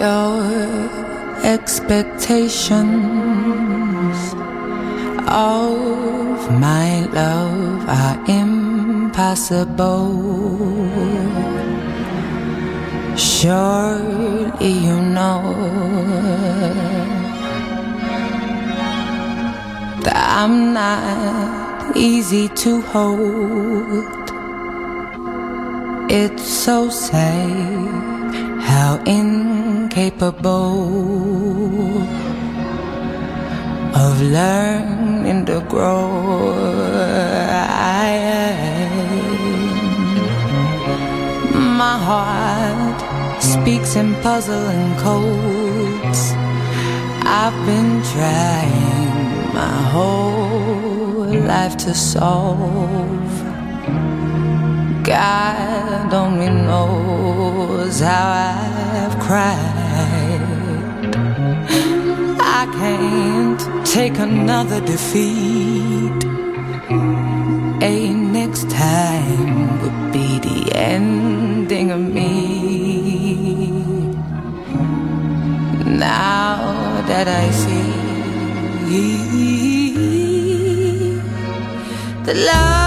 Your expectations of my love are impossible. Surely you know that I'm not easy to hold. It's so sad how incapable of learning to grow I am. My heart speaks in puzzling codes. I've been trying my whole life to solve. God only knows how I've cried. Can't take another defeat. A next time would be the ending of me. Now that I see the love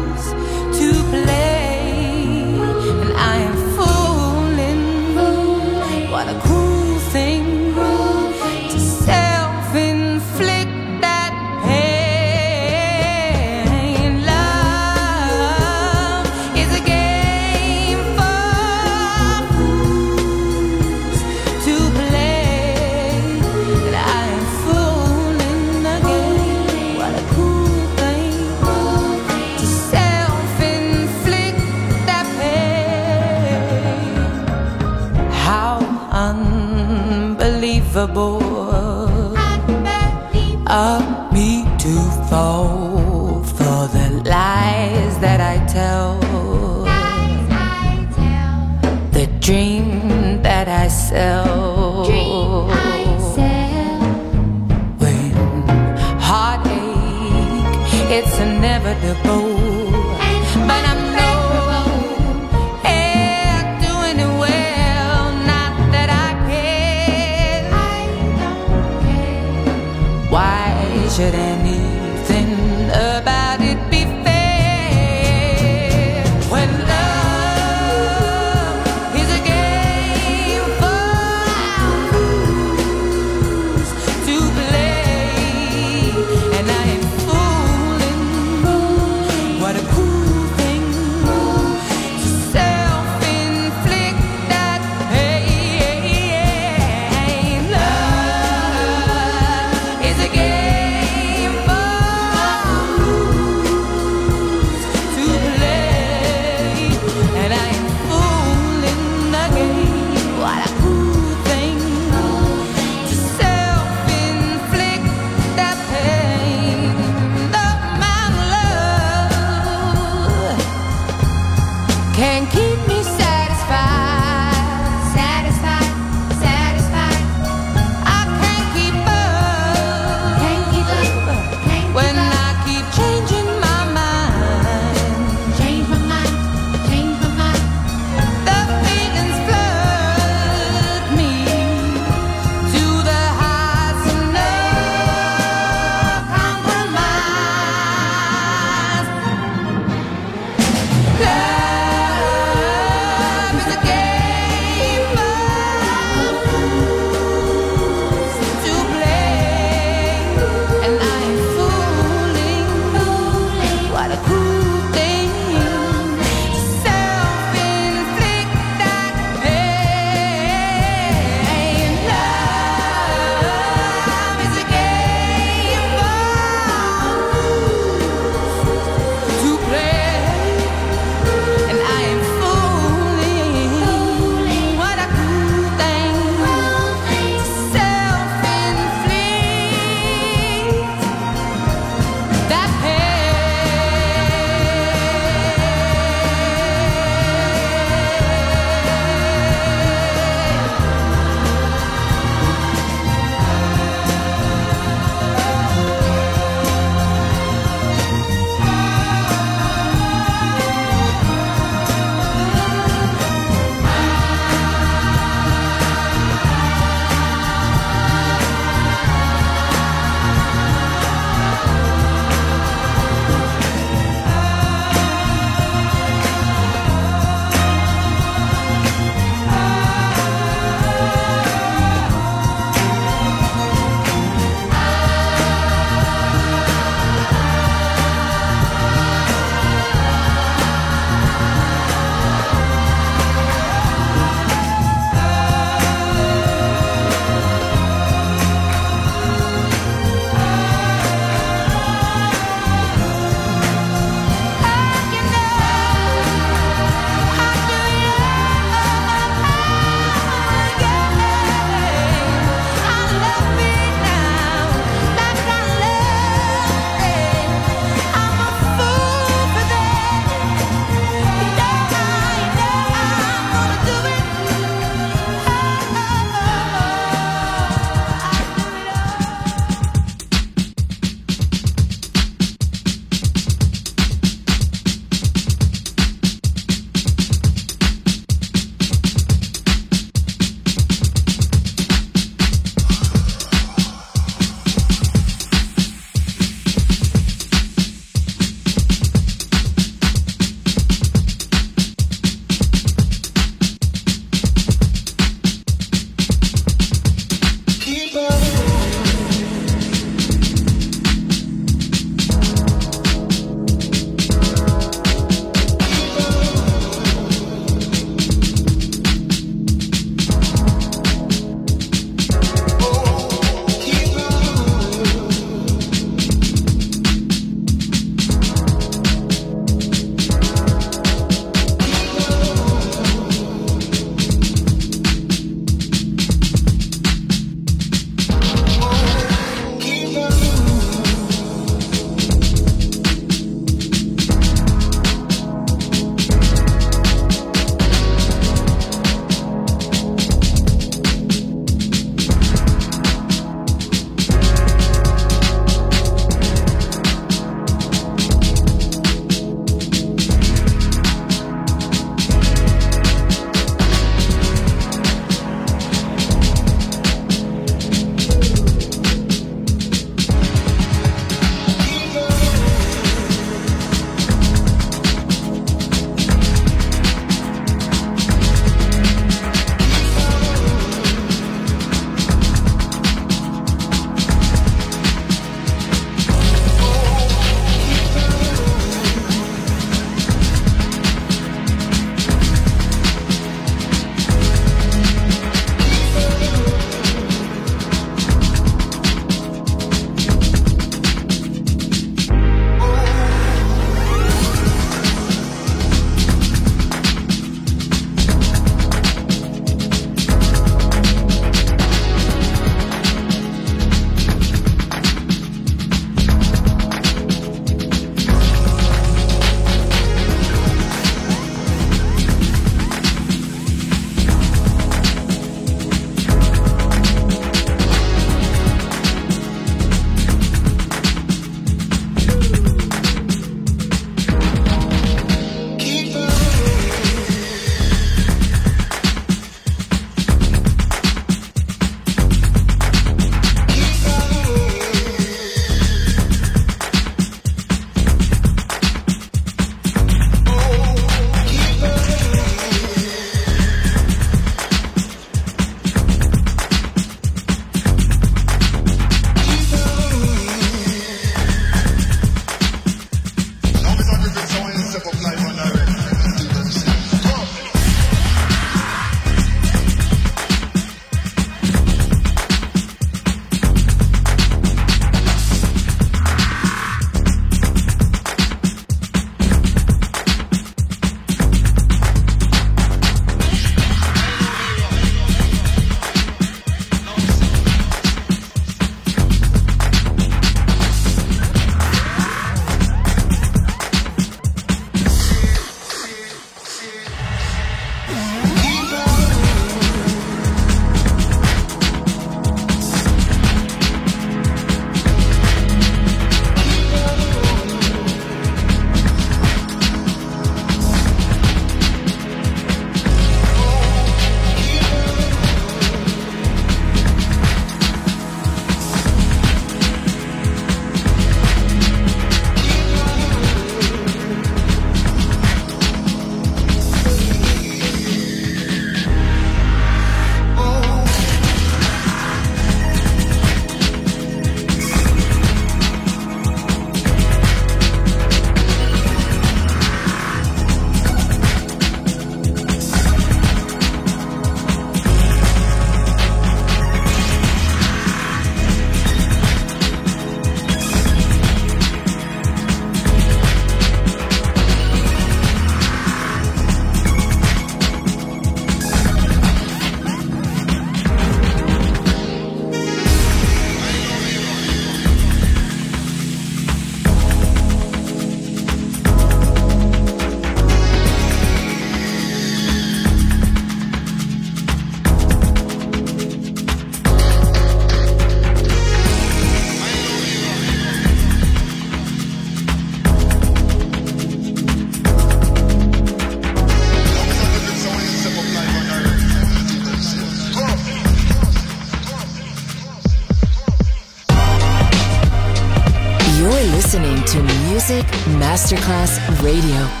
Masterclass Radio.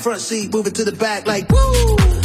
Front seat, move it to the back like woo.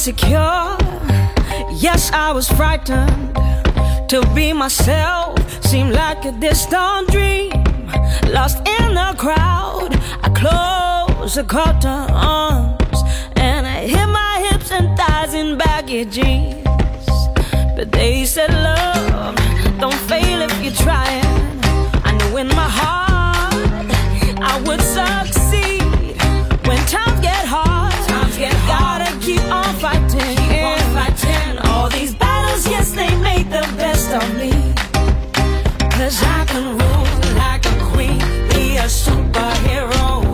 insecure. Yes, I was frightened to be myself. Seemed like a distant dream, lost in the crowd. I closed the curtain arms and I hit my hips and thighs in baggy jeans. But they said, Love, don't fail if you're trying. I knew in my heart I would succeed when times get hard. Times get hard fighting. Keep on fighting. All these battles, yes, they made the best of me. Cause I can rule like a queen, be a superhero.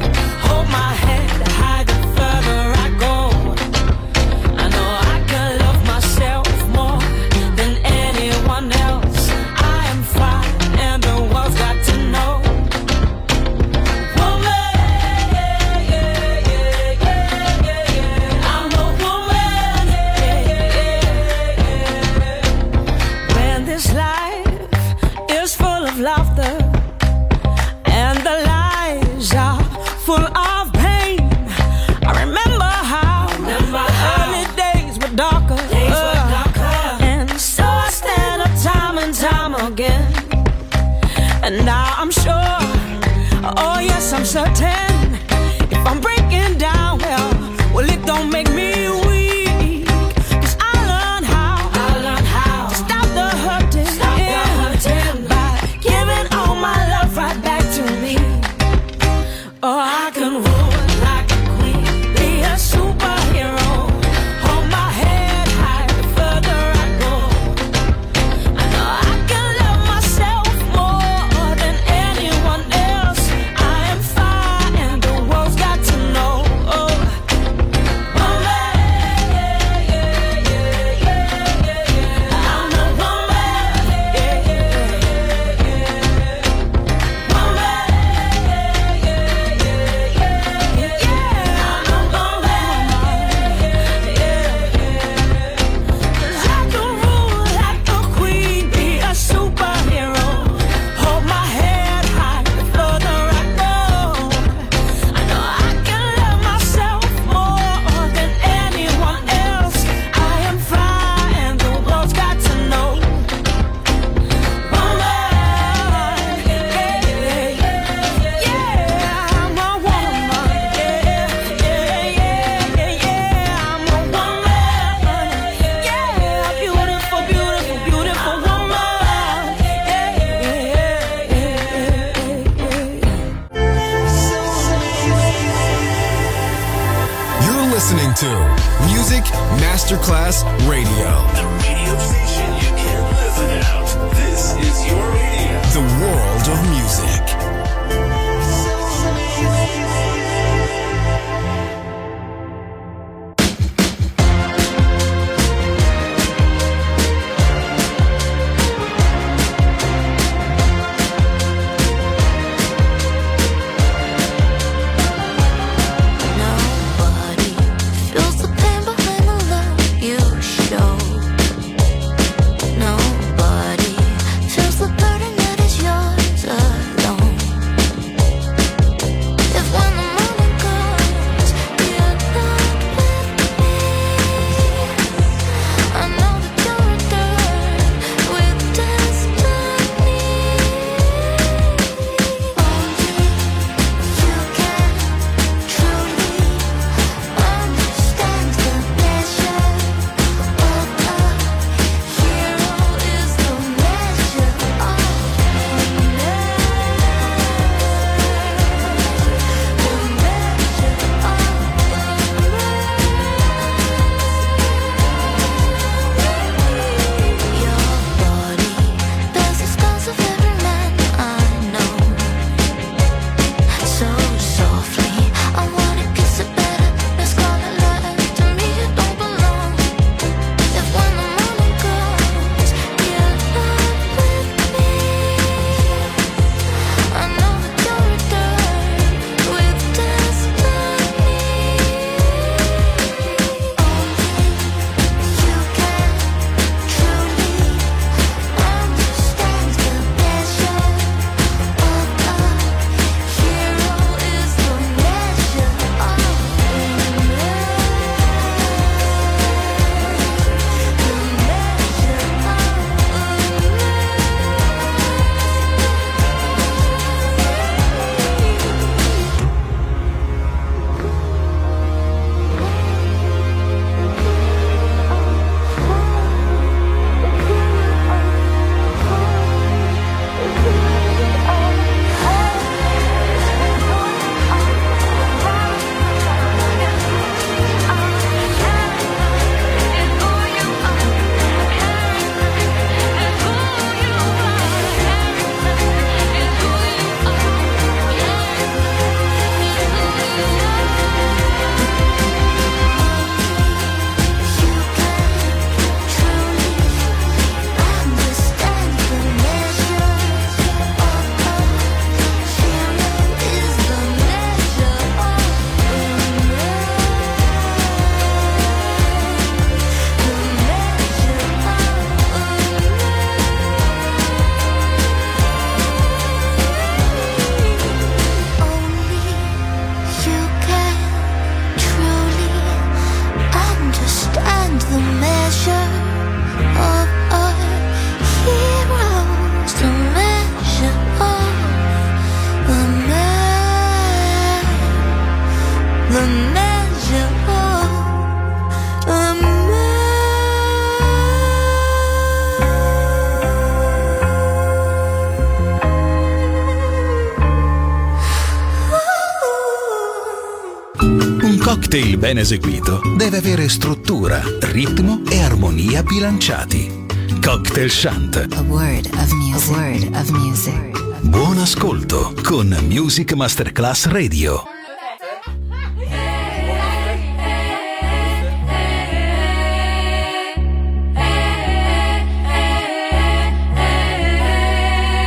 Un cocktail ben eseguito deve avere struttura, ritmo e armonia bilanciati. Cocktail Shant. A word of music. A word of music. Buon ascolto con Music Masterclass Radio.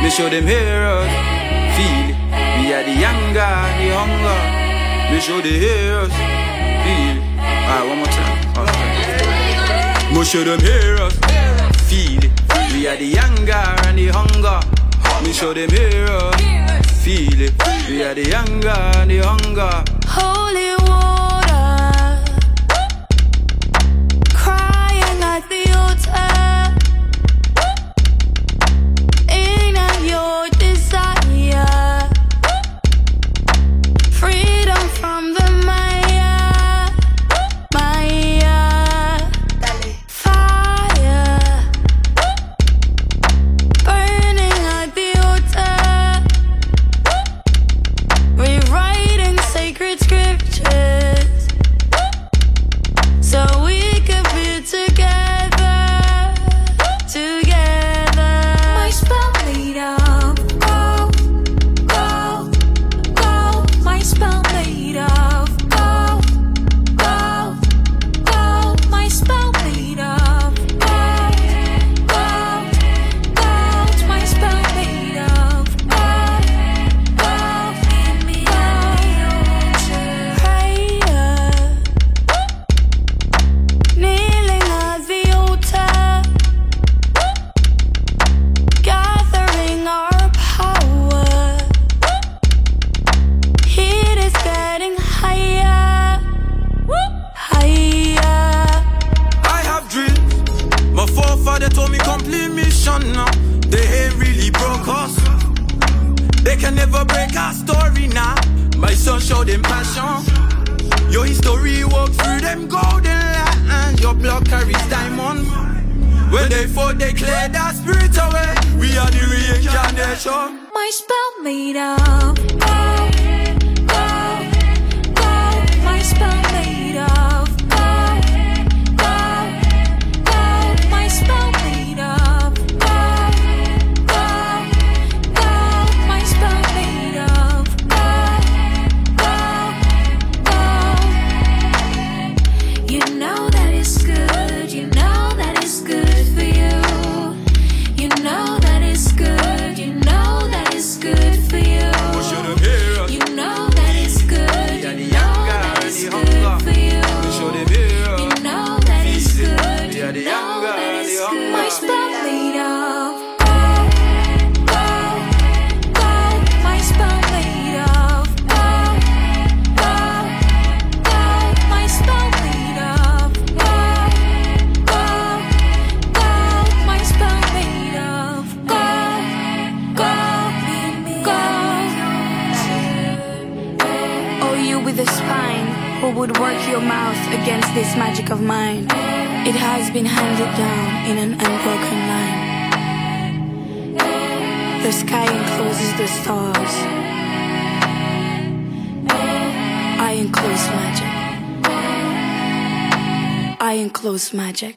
Me show them heroes, feel it. We are the younger, the hunger. Me show the heroes. Alright, one more time. Alright. Me show them heroes, feel it. We are the younger and the hunger. Me show them heroes, feel it. We are the younger and the hunger. They can never break our story now. My son showed them passion. Your history walk through them golden lines. Your blood carries diamond. When they fought, they cleared our spirit away. We are the reincarnation. My spell made of gold, this magic of mine? It has been handed down in an unbroken line. The sky encloses the stars. I enclose magic. I enclose magic.